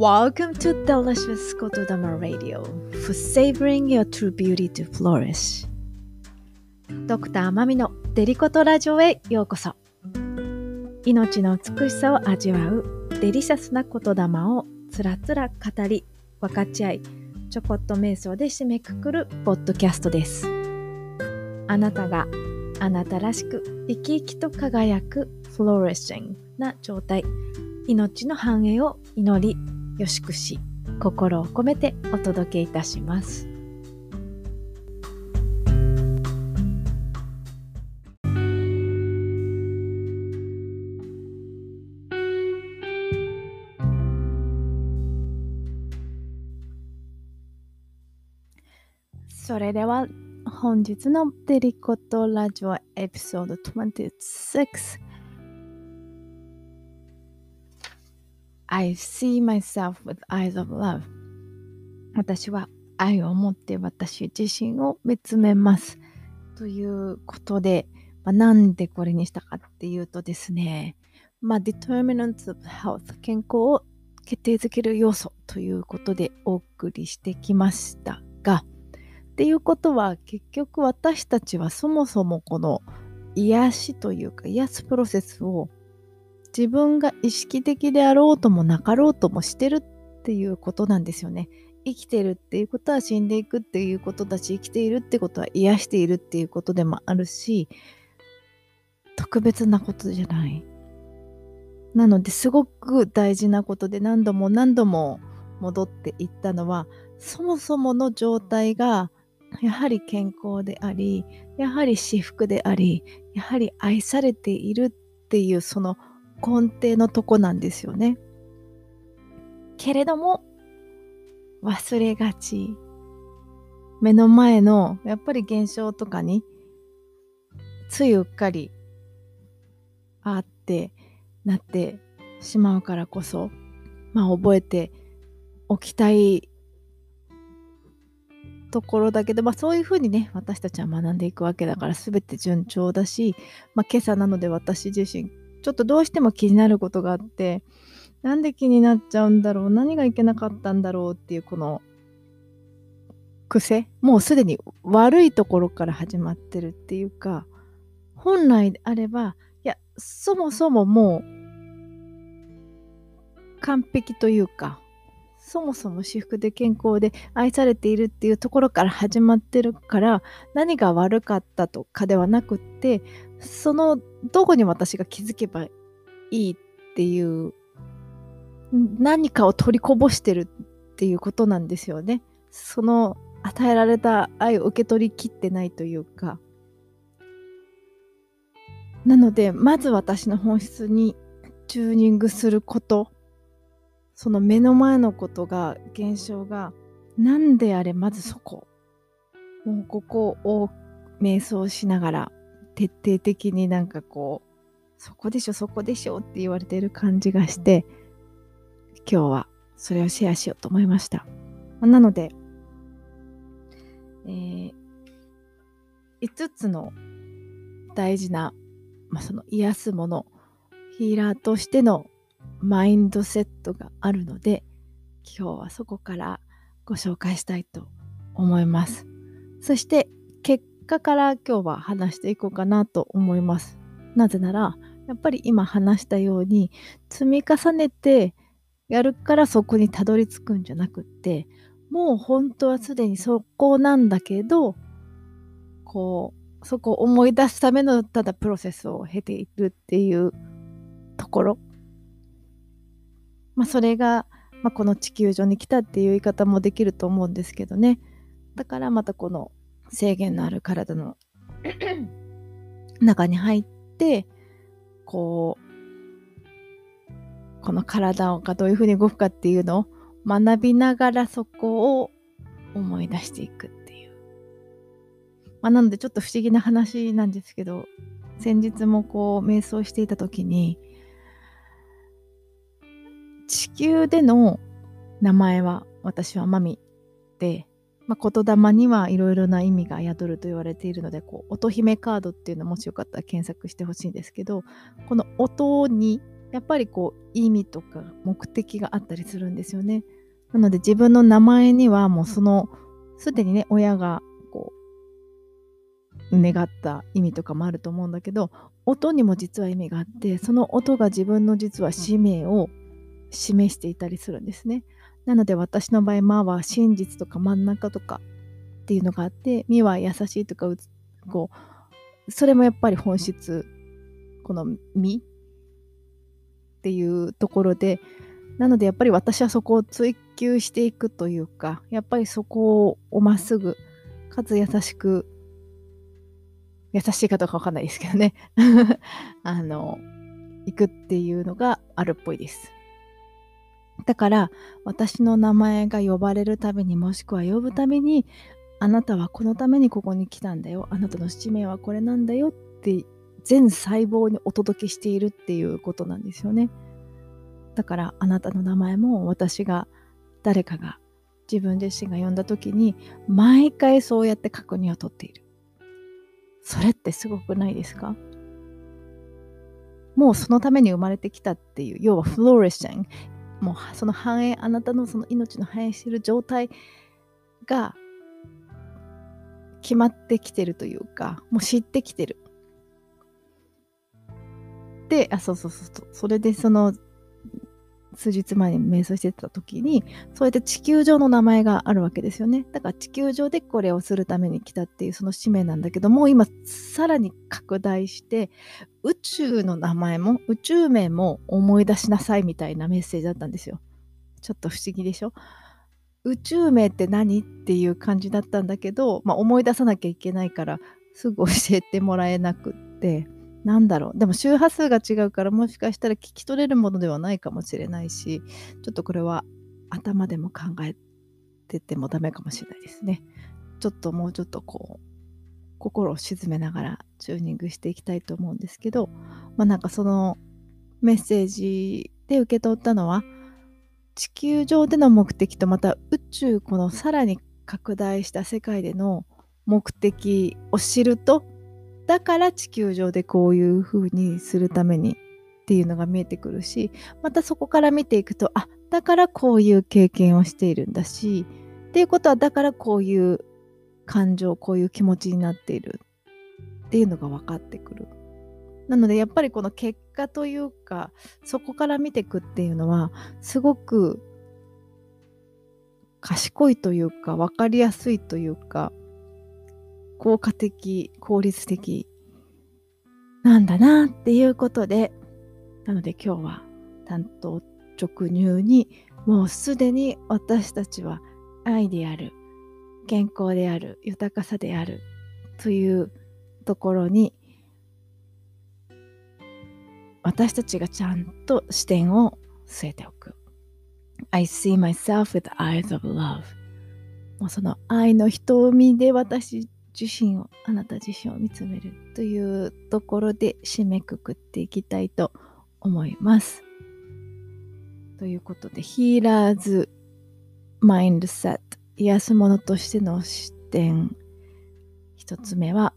Welcome to Delicious Kotodama Radio. For savoring your true beauty to flourish. ドクターマミのデリコトラジオへようこそ命の美しさを味わうデリシャスな言霊をつらつら語り分かち合いちょこっと瞑想で締めくくるポッドキャストですあなたがあなたらしく生き生きと輝くフローレッシングな状態命の繁栄を祈りよしくし心を込めてお届けいたします。それでは本日のデリコトラジオエピソード26 I see myself with eyes of love. 私は愛を持って私自身を見つめます。ということで、まあ、なんでこれにしたかっていうとですね、まあ、determinants of health 健康を決定づける要素ということでお送りしてきましたがっていうことは結局私たちはそもそもこの癒しというか癒すプロセスを自分が意識的であろうともなかろうともしてるっていうことなんですよね。生きてるっていうことは死んでいくっていうことだし生きているってことは癒しているっていうことでもあるし特別なことじゃない。なのですごく大事なことで何度も何度も戻っていったのはそもそもの状態がやはり健康でありやはり私服でありやはり愛されているっていうその根底のとこなんですよね。けれども忘れがち目の前のやっぱり現象とかについうっかりあってなってしまうからこそまあ覚えておきたいところだけど、まあ、そういうふうにね私たちは学んでいくわけだから全て順調だし、まあ、今朝なので私自身ちょっとどうしても気になることがあってなんで気になっちゃうんだろう何がいけなかったんだろうっていうこの癖もうすでに悪いところから始まってるっていうか本来であればいやそもそももう完璧というかそもそも私服で健康で愛されているっていうところから始まってるから何が悪かったとかではなくってそのどこに私が気づけばいいっていう何かを取りこぼしてるっていうことなんですよね。その与えられた愛を受け取りきってないというか。なのでまず私の本質にチューニングすることその目の前のことが現象が何であれまずそこもうここを瞑想しながら徹底的になんかこうそこでしょそこでしょって言われてる感じがして今日はそれをシェアしようと思いました。なので、えー、5つの大事な、まあ、その癒すものヒーラーとしてのマインドセットがあるので今日はそこからご紹介したいと思います。そして結果から今日は話していこうかなと思います。なぜならやっぱり今話したように積み重ねてやるからそこにたどり着くんじゃなくってもう本当はすでにそこなんだけどこうそこを思い出すためのただプロセスを経ているっていうところ。まあ、それが、まあ、この地球上に来たっていう言い方もできると思うんですけどね。だからまたこの制限のある体の中に入ってこうこの体がどういうふうに動くかっていうのを学びながらそこを思い出していくっていう。まあ、なのでちょっと不思議な話なんですけど先日もこう瞑想していた時に地球での名前は私はマミで、まあ、言霊にはいろいろな意味が宿ると言われているのでこう乙姫カードっていうのもしよかったら検索してほしいんですけどこの音にやっぱりこう意味とか目的があったりするんですよね。なので自分の名前にはもうそのすでにね親がこう願った意味とかもあると思うんだけど音にも実は意味があってその音が自分の実は使命を示していたりするんですね。なので私の場合「ま」は真実とか真ん中とかっていうのがあって「み」は優しいとかこうそれもやっぱり本質この「み」っていうところでなのでやっぱり私はそこを追求していくというかやっぱりそこをまっすぐかつ優しく優しいかどうかわかんないですけどね。あの行くっていうのがあるっぽいです。だから私の名前が呼ばれるたびにもしくは呼ぶたびにあなたはこのためにここに来たんだよ。あなたの使命はこれなんだよって全細胞にお届けしているっていうことなんですよね。だからあなたの名前も私が誰かが自分自身が呼んだ時に毎回そうやって確認を取っている。それってすごくないですか？もうそのために生まれてきたっていう要はフローレッシングもうその繁栄あなたのその命の繁栄している状態が決まってきてるというかもう知ってきてる。であそうそうそう。それでその数日前に瞑想してた時にそうやって地球上の名前があるわけですよね。だから地球上でこれをするために来たっていうその使命なんだけども今さらに拡大して宇宙の名前も宇宙名も思い出しなさいみたいなメッセージだったんですよ。ちょっと不思議でしょ？宇宙名って何？っていう感じだったんだけど、まあ、思い出さなきゃいけないからすぐ教えてもらえなくって。なんだろう。でも周波数が違うからもしかしたら聞き取れるものではないかもしれないしちょっとこれは頭でも考えててもダメかもしれないですね。ちょっともうちょっとこう心を沈めながらチューニングしていきたいと思うんですけどまあなんかそのメッセージで受け取ったのは地球上での目的とまた宇宙このさらに拡大した世界での目的を知るとだから地球上でこういう風にするためにっていうのが見えてくるしまたそこから見ていくとあだからこういう経験をしているんだしっていうことはだからこういう感情こういう気持ちになっているっていうのが分かってくる。なのでやっぱりこの結果というかそこから見ていくっていうのはすごく賢いというか分かりやすいというか効果的、効率的なんだなっていうことで、なので今日は担当直入にもうすでに私たちは愛である、健康である、豊かさであるというところに私たちがちゃんと視点を据えておく。I see myself with eyes of love. もうその愛の瞳で私自身をあなた自身を見つめるというところで締めくくっていきたいと思います。ということでヒーラーズマインドセット癒すものとしての視点。一つ目は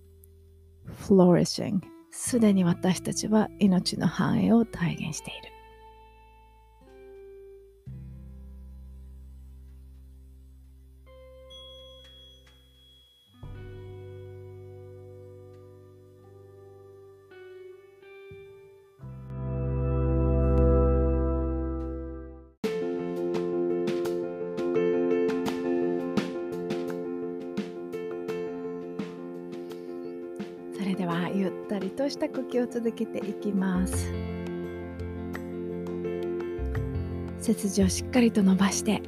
flourishing すでに私たちは命の繁栄を体現している。たりとした呼吸を続けていきます。背筋をしっかりと伸ばして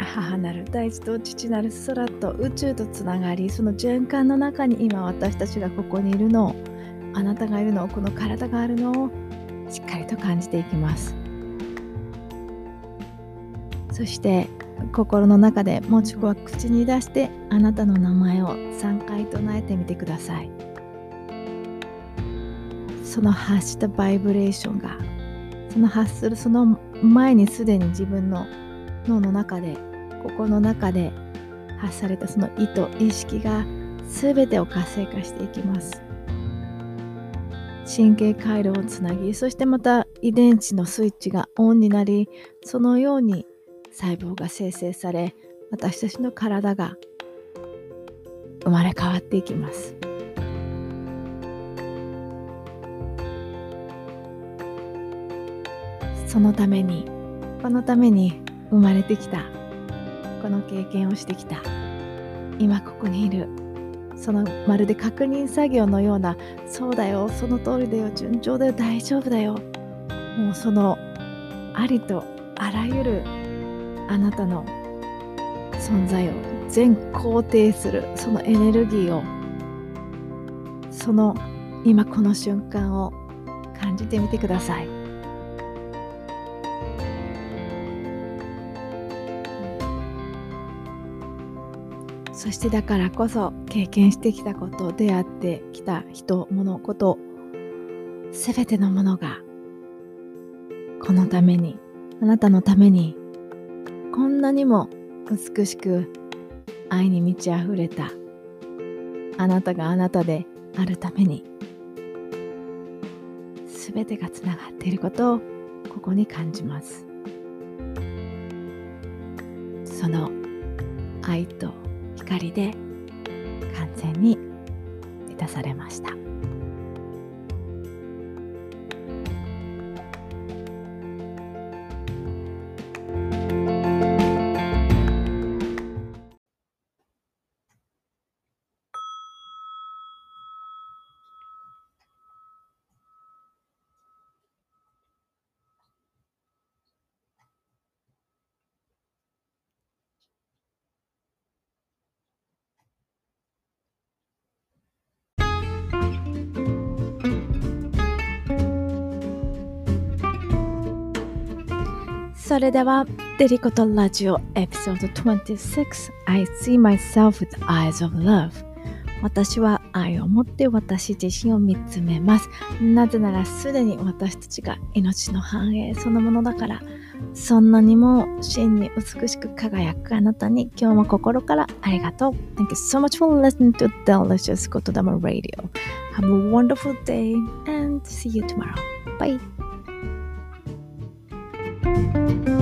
母なる大地と父なる空と宇宙とつながりその循環の中に今私たちがここにいるのをあなたがいるのをこの体があるのをしっかりと感じていきます。そして心の中でもしくは口に出してあなたの名前を3回唱えてみてください。その発したバイブレーションがその発するその前にすでに自分の脳の中で心の中で発されたその意図意識が全てを活性化していきます。神経回路をつなぎそしてまた遺伝子のスイッチがオンになりそのように細胞が生成され私たちの体が生まれ変わっていきます。そのためにこのために生まれてきたこの経験をしてきた今ここにいるそのまるで確認作業のようなそうだよその通りだよ順調だよ大丈夫だよもうそのありとあらゆるあなたの存在を全肯定するそのエネルギーをその今この瞬間を感じてみてください。そしてだからこそ経験してきたこと出会ってきた人物事すべてのものがこのためにあなたのためにこんなにも美しく愛に満ち溢れたあなたがあなたであるためにすべてがつながっていることをここに感じます。その愛と光で完全に満たされました。それでは、デリコとラジオエピソード26 I see myself with eyes of love 私は愛を持って私自身を見つめます。なぜならすでに私たちが命の繁栄そのものだから、そんなにも真に美しく輝くあなたに今日も心からありがとう。Thank you so much for listening to Delicious 言霊 Radio. Have a wonderful day and see you tomorrow. Bye. Música